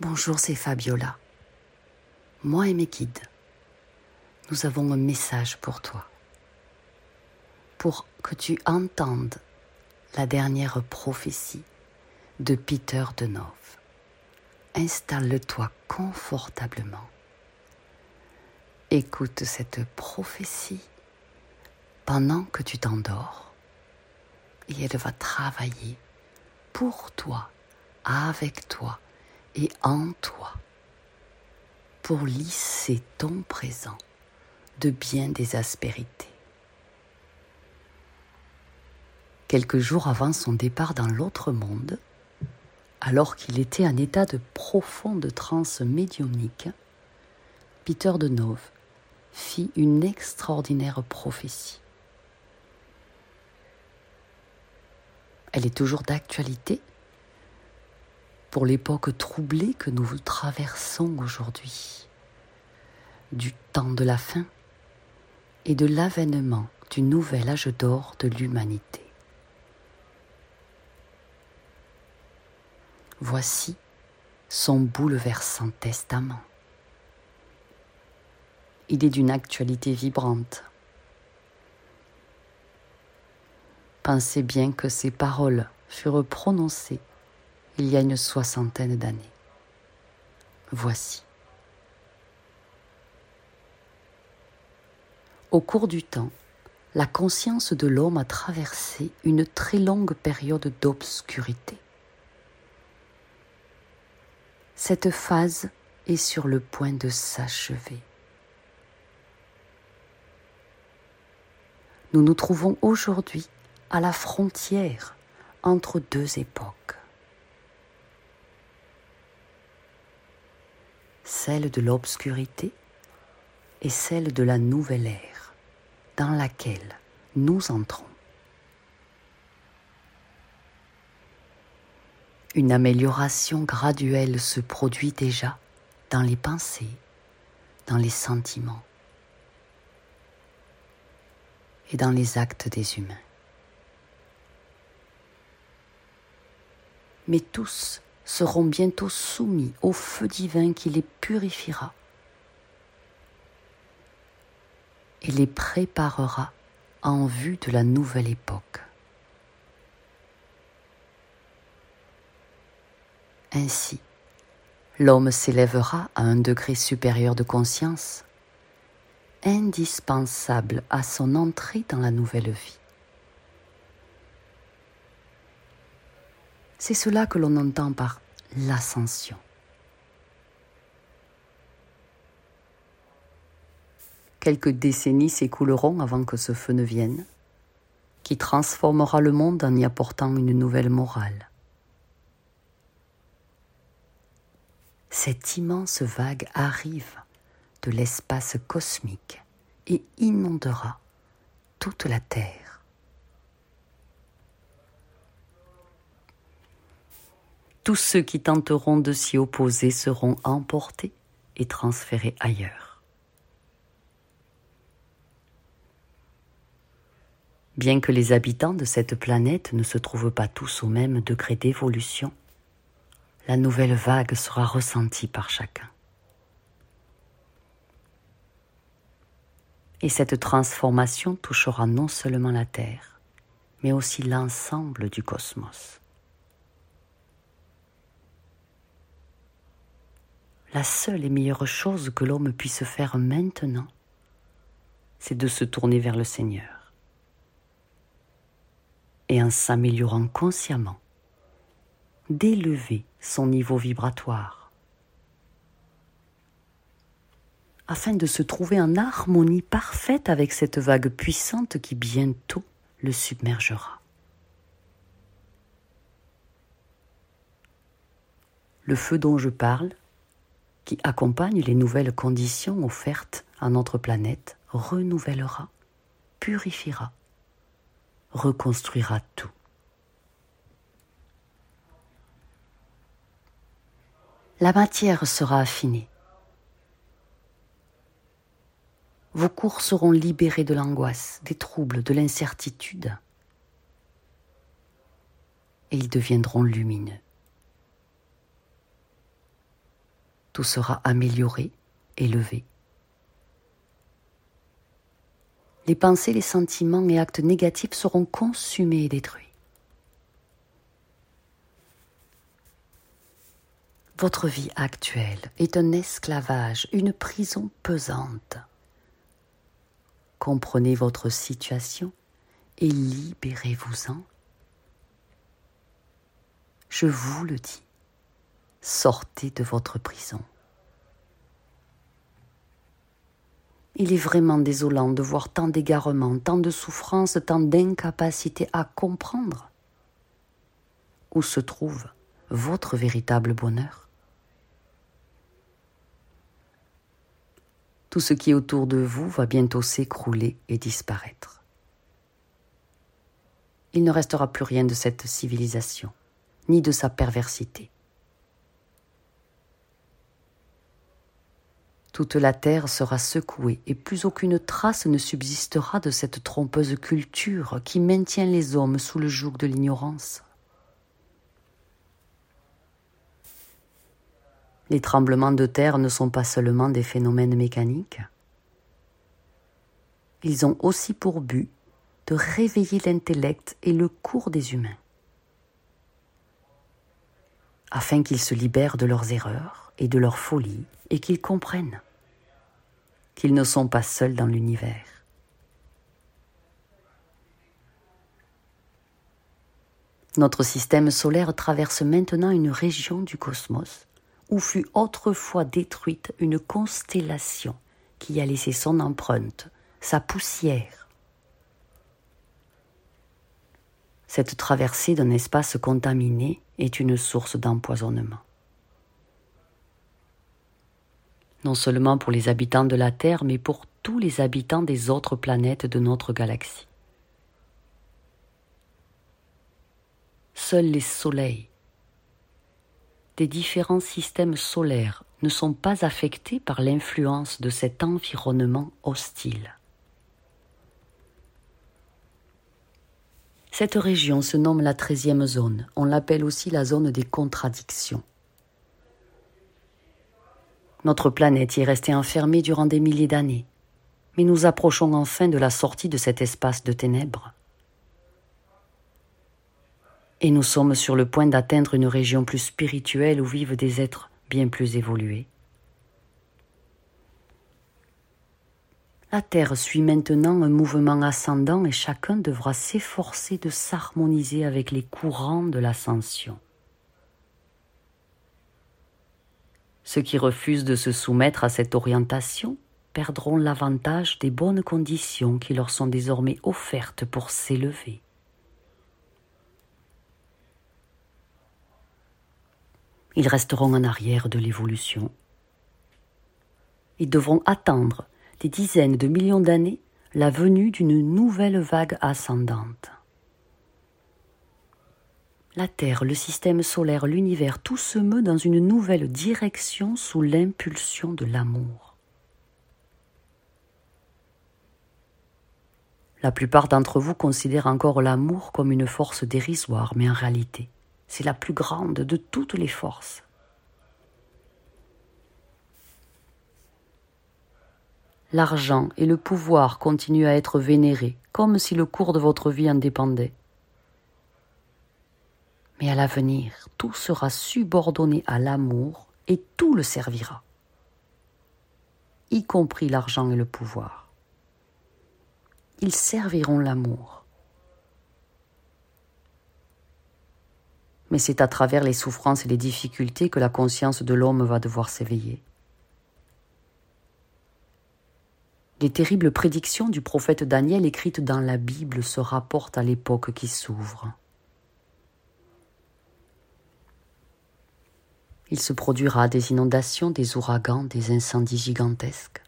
Bonjour, c'est Fabiola. Moi et mes guides, nous avons un message pour toi. Pour que tu entendes la dernière prophétie de Peter de Nove. Installe-toi confortablement. Écoute cette prophétie pendant que tu t'endors et elle va travailler pour toi, avec toi et en toi pour lisser ton présent de bien des aspérités. Quelques jours avant son départ dans l'autre monde, alors qu'il était en état de profonde transe médiumnique, Peter de Nove fit une extraordinaire prophétie. Elle est toujours d'actualité pour l'époque troublée que nous traversons aujourd'hui, du temps de la fin et de l'avènement du nouvel âge d'or de l'humanité. Voici son bouleversant testament. Il est d'une actualité vibrante. Pensez bien que ces paroles furent prononcées il y a une soixantaine d'années. Voici. Au cours du temps, la conscience de l'homme a traversé une très longue période d'obscurité. Cette phase est sur le point de s'achever. Nous nous trouvons aujourd'hui à la frontière entre deux époques. Celle de l'obscurité et celle de la nouvelle ère dans laquelle nous entrons. Une amélioration graduelle se produit déjà dans les pensées, dans les sentiments et dans les actes des humains. Mais tous seront bientôt soumis au feu divin qui les purifiera et les préparera en vue de la nouvelle époque. Ainsi, l'homme s'élèvera à un degré supérieur de conscience, indispensable à son entrée dans la nouvelle vie. C'est cela que l'on entend par l'ascension. Quelques décennies s'écouleront avant que ce feu ne vienne, qui transformera le monde en y apportant une nouvelle morale. Cette immense vague arrive de l'espace cosmique et inondera toute la Terre. Tous ceux qui tenteront de s'y opposer seront emportés et transférés ailleurs. Bien que les habitants de cette planète ne se trouvent pas tous au même degré d'évolution, la nouvelle vague sera ressentie par chacun. Et cette transformation touchera non seulement la Terre, mais aussi l'ensemble du cosmos. La seule et meilleure chose que l'homme puisse faire maintenant, c'est de se tourner vers le Seigneur. Et en s'améliorant consciemment, d'élever son niveau vibratoire, afin de se trouver en harmonie parfaite avec cette vague puissante qui bientôt le submergera. Le feu dont je parle qui accompagne les nouvelles conditions offertes à notre planète, renouvellera, purifiera, reconstruira tout. La matière sera affinée. Vos cours seront libérés de l'angoisse, des troubles, de l'incertitude, et ils deviendront lumineux. Tout sera amélioré, élevé. Les pensées, les sentiments et actes négatifs seront consumés et détruits. Votre vie actuelle est un esclavage, une prison pesante. Comprenez votre situation et libérez-vous-en. Je vous le dis, sortez de votre prison. Il est vraiment désolant de voir tant d'égarements, tant de souffrances, tant d'incapacité à comprendre où se trouve votre véritable bonheur. Tout ce qui est autour de vous va bientôt s'écrouler et disparaître. Il ne restera plus rien de cette civilisation, ni de sa perversité. Toute la terre sera secouée et plus aucune trace ne subsistera de cette trompeuse culture qui maintient les hommes sous le joug de l'ignorance. Les tremblements de terre ne sont pas seulement des phénomènes mécaniques. Ils ont aussi pour but de réveiller l'intellect et le cours des humains, afin qu'ils se libèrent de leurs erreurs et de leurs folies et qu'ils comprennent qu'ils ne sont pas seuls dans l'univers. Notre système solaire traverse maintenant une région du cosmos où fut autrefois détruite une constellation qui a laissé son empreinte, sa poussière. Cette traversée d'un espace contaminé est une source d'empoisonnement. Non seulement pour les habitants de la Terre, mais pour tous les habitants des autres planètes de notre galaxie. Seuls les soleils, des différents systèmes solaires ne sont pas affectés par l'influence de cet environnement hostile. Cette région se nomme la treizième zone. On l'appelle aussi la zone des contradictions. Notre planète y est restée enfermée durant des milliers d'années, mais nous approchons enfin de la sortie de cet espace de ténèbres et nous sommes sur le point d'atteindre une région plus spirituelle où vivent des êtres bien plus évolués. La Terre suit maintenant un mouvement ascendant et chacun devra s'efforcer de s'harmoniser avec les courants de l'ascension. Ceux qui refusent de se soumettre à cette orientation perdront l'avantage des bonnes conditions qui leur sont désormais offertes pour s'élever. Ils resteront en arrière de l'évolution. Ils devront attendre des dizaines de millions d'années la venue d'une nouvelle vague ascendante. La Terre, le système solaire, l'univers, tout se meut dans une nouvelle direction sous l'impulsion de l'amour. La plupart d'entre vous considèrent encore l'amour comme une force dérisoire, mais en réalité, c'est la plus grande de toutes les forces. L'argent et le pouvoir continuent à être vénérés, comme si le cours de votre vie en dépendait. Mais à l'avenir, tout sera subordonné à l'amour et tout le servira, y compris l'argent et le pouvoir. Ils serviront l'amour. mais c'est à travers les souffrances et les difficultés que la conscience de l'homme va devoir s'éveiller. Les terribles prédictions du prophète Daniel écrites dans la Bible se rapportent à l'époque qui s'ouvre. Il se produira des inondations, des ouragans, des incendies gigantesques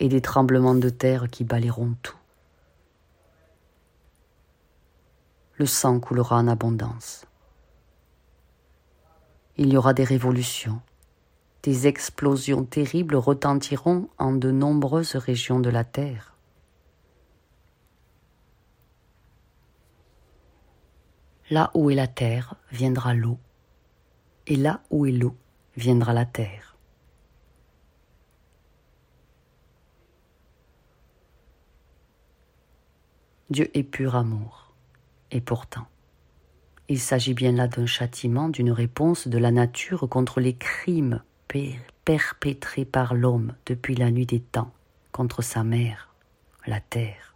et des tremblements de terre qui balayeront tout. Le sang coulera en abondance il y aura des révolutions. Des explosions terribles retentiront en de nombreuses régions de la Terre. Là où est la terre viendra l'eau, et là où est l'eau viendra la terre. Dieu est pur amour, et pourtant, il s'agit bien là d'un châtiment, d'une réponse de la nature contre les crimes perpétrés par l'homme depuis la nuit des temps contre sa mère, la terre.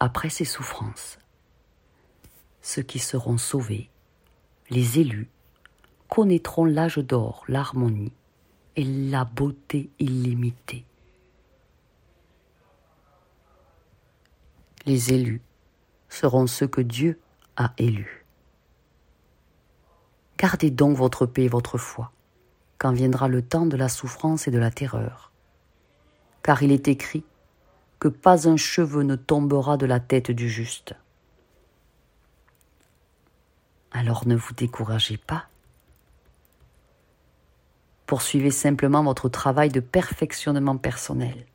Après ces souffrances, ceux qui seront sauvés, les élus, connaîtront l'âge d'or, l'harmonie et la beauté illimitée. Les élus seront ceux que Dieu a élus. Gardez donc votre paix et votre foi, quand viendra le temps de la souffrance et de la terreur. Car il est écrit que pas un cheveu ne tombera de la tête du juste. Alors ne vous découragez pas. Poursuivez simplement votre travail de perfectionnement personnel.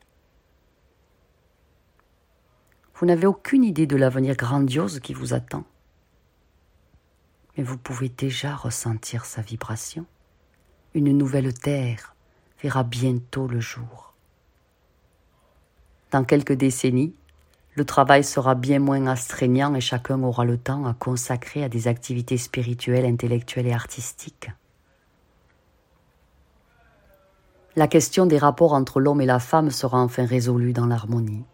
Vous n'avez aucune idée de l'avenir grandiose qui vous attend, mais vous pouvez déjà ressentir sa vibration. Une nouvelle terre verra bientôt le jour. Dans quelques décennies, le travail sera bien moins astreignant et chacun aura le temps à consacrer à des activités spirituelles, intellectuelles et artistiques. La question des rapports entre l'homme et la femme sera enfin résolue dans l'harmonie.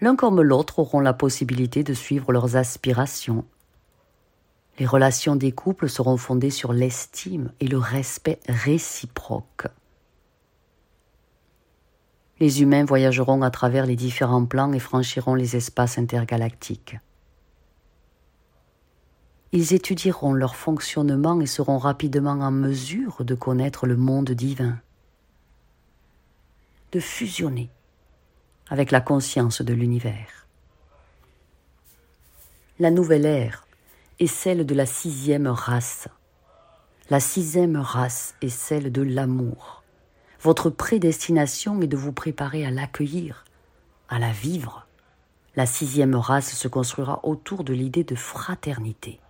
L'un comme l'autre auront la possibilité de suivre leurs aspirations. Les relations des couples seront fondées sur l'estime et le respect réciproque. Les humains voyageront à travers les différents plans et franchiront les espaces intergalactiques. Ils étudieront leur fonctionnement et seront rapidement en mesure de connaître le monde divin, de fusionner avec la conscience de l'univers. La nouvelle ère est celle de la sixième race. La sixième race est celle de l'amour. Votre prédestination est de vous préparer à l'accueillir, à la vivre. La sixième race se construira autour de l'idée de fraternité.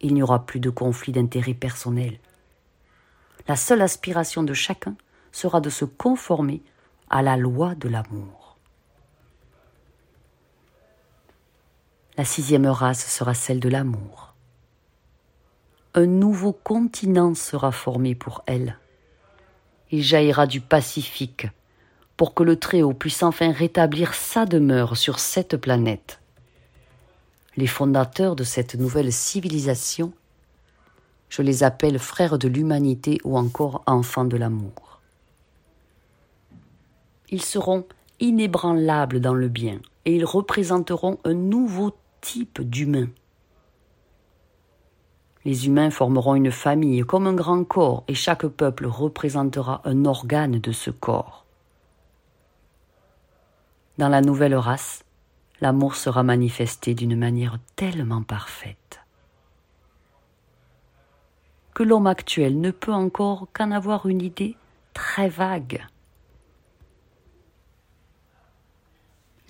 Il n'y aura plus de conflit d'intérêts personnels. La seule aspiration de chacun sera de se conformer à la loi de l'amour. La sixième race sera celle de l'amour. Un nouveau continent sera formé pour elle. Il jaillira du Pacifique pour que le Très-Haut puisse enfin rétablir sa demeure sur cette planète. Les fondateurs de cette nouvelle civilisation, je les appelle frères de l'humanité ou encore enfants de l'amour. Ils seront inébranlables dans le bien et ils représenteront un nouveau type d'humains. Les humains formeront une famille comme un grand corps et chaque peuple représentera un organe de ce corps. Dans la nouvelle race, l'amour sera manifesté d'une manière tellement parfaite que l'homme actuel ne peut encore qu'en avoir une idée très vague.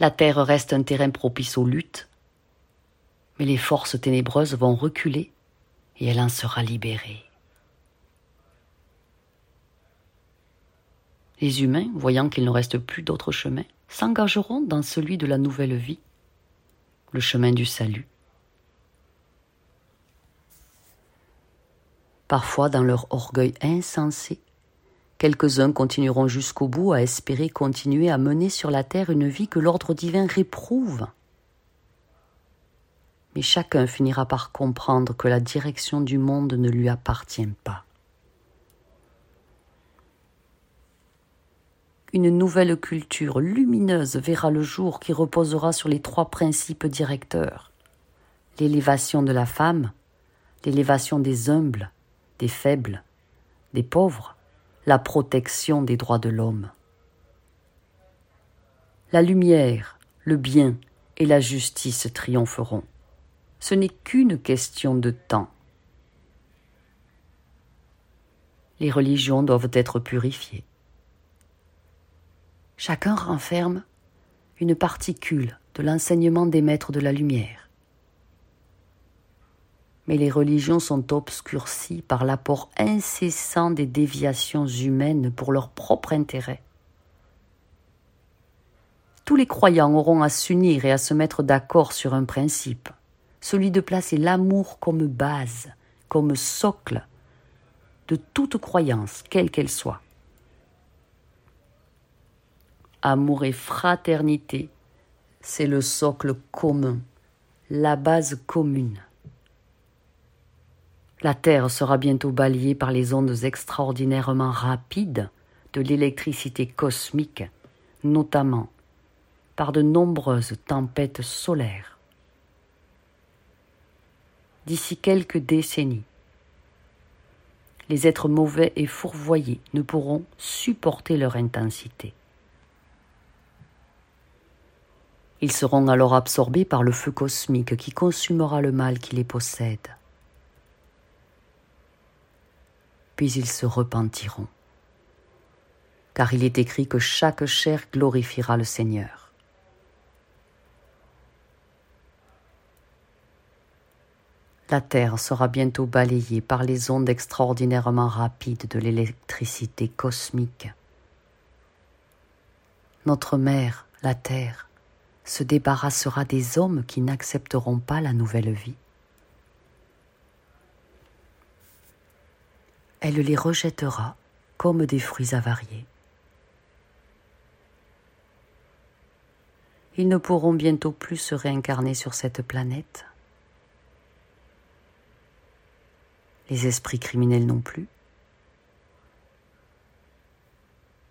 La Terre reste un terrain propice aux luttes, mais les forces ténébreuses vont reculer et elle en sera libérée. Les humains, voyant qu'il ne reste plus d'autre chemin, s'engageront dans celui de la nouvelle vie, le chemin du salut. Parfois, dans leur orgueil insensé, quelques-uns continueront jusqu'au bout à espérer continuer à mener sur la terre une vie que l'ordre divin réprouve mais chacun finira par comprendre que la direction du monde ne lui appartient pas. Une nouvelle culture lumineuse verra le jour qui reposera sur les trois principes directeurs l'élévation de la femme, l'élévation des humbles, des faibles, des pauvres, la protection des droits de l'homme. La lumière, le bien et la justice triompheront ce n'est qu'une question de temps. Les religions doivent être purifiées. Chacun renferme une particule de l'enseignement des maîtres de la lumière. Mais les religions sont obscurcies par l'apport incessant des déviations humaines pour leur propre intérêt. Tous les croyants auront à s'unir et à se mettre d'accord sur un principe, celui de placer l'amour comme base, comme socle de toute croyance, quelle qu'elle soit. Amour et fraternité, c'est le socle commun, la base commune. La Terre sera bientôt balayée par les ondes extraordinairement rapides de l'électricité cosmique, notamment par de nombreuses tempêtes solaires. D'ici quelques décennies, les êtres mauvais et fourvoyés ne pourront supporter leur intensité. Ils seront alors absorbés par le feu cosmique qui consumera le mal qui les possède. Puis ils se repentiront, car il est écrit que chaque chair glorifiera le Seigneur. La Terre sera bientôt balayée par les ondes extraordinairement rapides de l'électricité cosmique. Notre mère, la Terre, se débarrassera des hommes qui n'accepteront pas la nouvelle vie. Elle les rejettera comme des fruits avariés. Ils ne pourront bientôt plus se réincarner sur cette planète. Les esprits criminels non plus.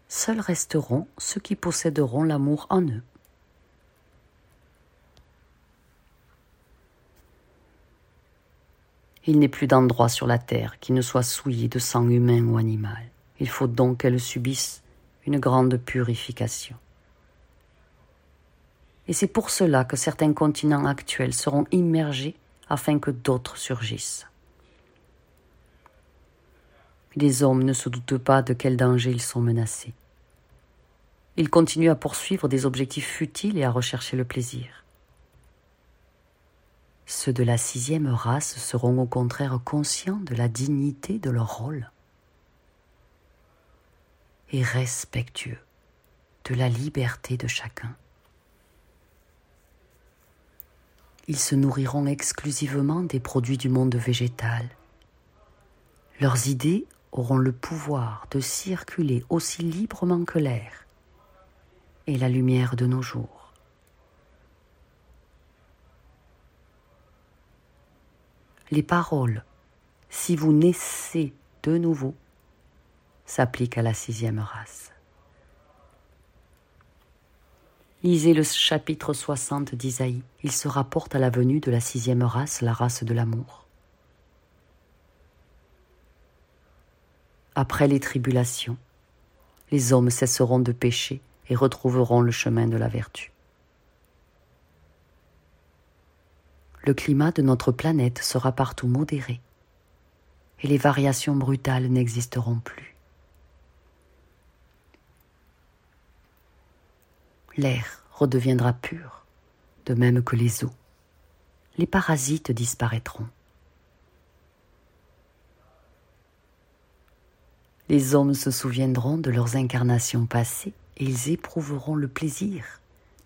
Seuls resteront ceux qui posséderont l'amour en eux. Il n'est plus d'endroit sur la terre qui ne soit souillé de sang humain ou animal. Il faut donc qu'elle subisse une grande purification. Et c'est pour cela que certains continents actuels seront immergés afin que d'autres surgissent. Les hommes ne se doutent pas de quel danger ils sont menacés. Ils continuent à poursuivre des objectifs futiles et à rechercher le plaisir. Ceux de la sixième race seront au contraire conscients de la dignité de leur rôle et respectueux de la liberté de chacun. Ils se nourriront exclusivement des produits du monde végétal. Leurs idées auront le pouvoir de circuler aussi librement que l'air et la lumière de nos jours. les paroles si vous naissez de nouveau s'appliquent à la sixième race. Lisez le chapitre 60 d'Isaïe. Il se rapporte à la venue de la sixième race, la race de l'amour. Après les tribulations, les hommes cesseront de pécher et retrouveront le chemin de la vertu. le climat de notre planète sera partout modéré et les variations brutales n'existeront plus. L'air redeviendra pur, de même que les eaux. Les parasites disparaîtront. Les hommes se souviendront de leurs incarnations passées et ils éprouveront le plaisir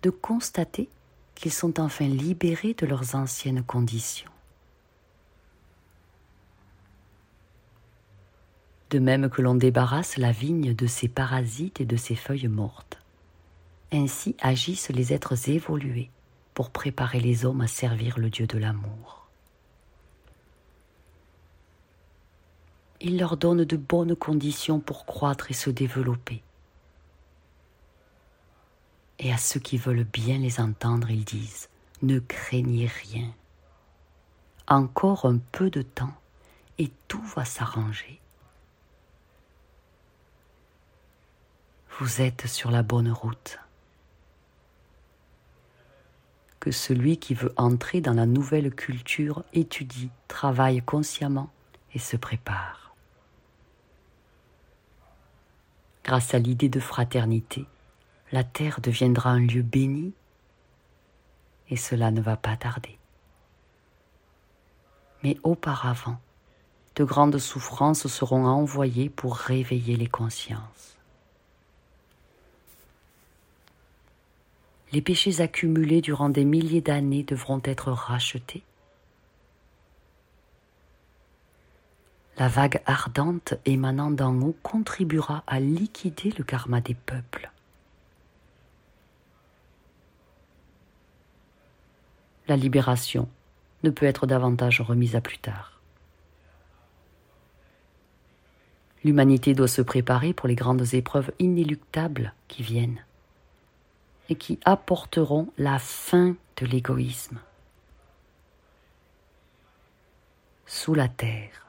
de constater qu'ils sont enfin libérés de leurs anciennes conditions. De même que l'on débarrasse la vigne de ses parasites et de ses feuilles mortes. Ainsi agissent les êtres évolués pour préparer les hommes à servir le Dieu de l'amour. Il leur donne de bonnes conditions pour croître et se développer et à ceux qui veulent bien les entendre, ils disent Ne craignez rien. Encore un peu de temps et tout va s'arranger. Vous êtes sur la bonne route. Que celui qui veut entrer dans la nouvelle culture étudie, travaille consciemment et se prépare. Grâce à l'idée de fraternité, la terre deviendra un lieu béni et cela ne va pas tarder. Mais auparavant, de grandes souffrances seront envoyées pour réveiller les consciences. les péchés accumulés durant des milliers d'années devront être rachetés. La vague ardente émanant d'en haut contribuera à liquider le karma des peuples. La libération ne peut être davantage remise à plus tard. L'humanité doit se préparer pour les grandes épreuves inéluctables qui viennent et qui apporteront la fin de l'égoïsme. Sous la terre,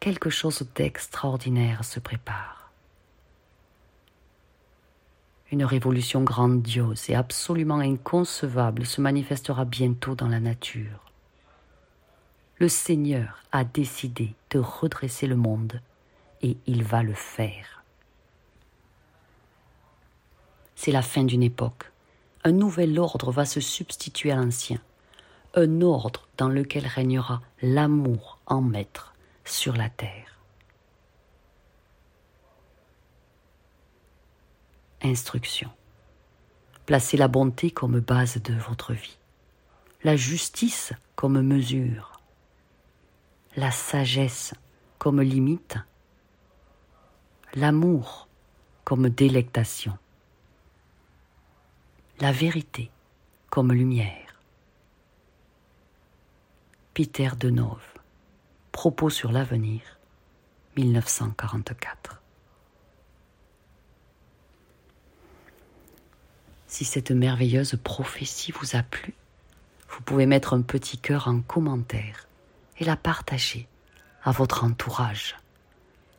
quelque chose d'extraordinaire se prépare. Une révolution grandiose et absolument inconcevable se manifestera bientôt dans la nature. Le Seigneur a décidé de redresser le monde et il va le faire. C'est la fin d'une époque. Un nouvel ordre va se substituer à l'ancien. Un ordre dans lequel régnera l'amour en maître sur la terre. Instruction. Placez la bonté comme base de votre vie, la justice comme mesure, la sagesse comme limite, l'amour comme délectation la vérité comme lumière. Peter Denove, Propos sur l'avenir, 1944. Si cette merveilleuse prophétie vous a plu, vous pouvez mettre un petit cœur en commentaire et la partager à votre entourage,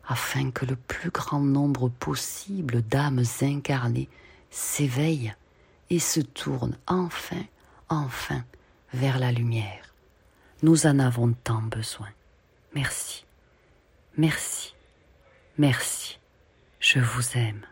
afin que le plus grand nombre possible d'âmes incarnées s'éveillent et se tourne enfin, enfin vers la lumière. Nous en avons tant besoin. Merci, merci, merci. Je vous aime.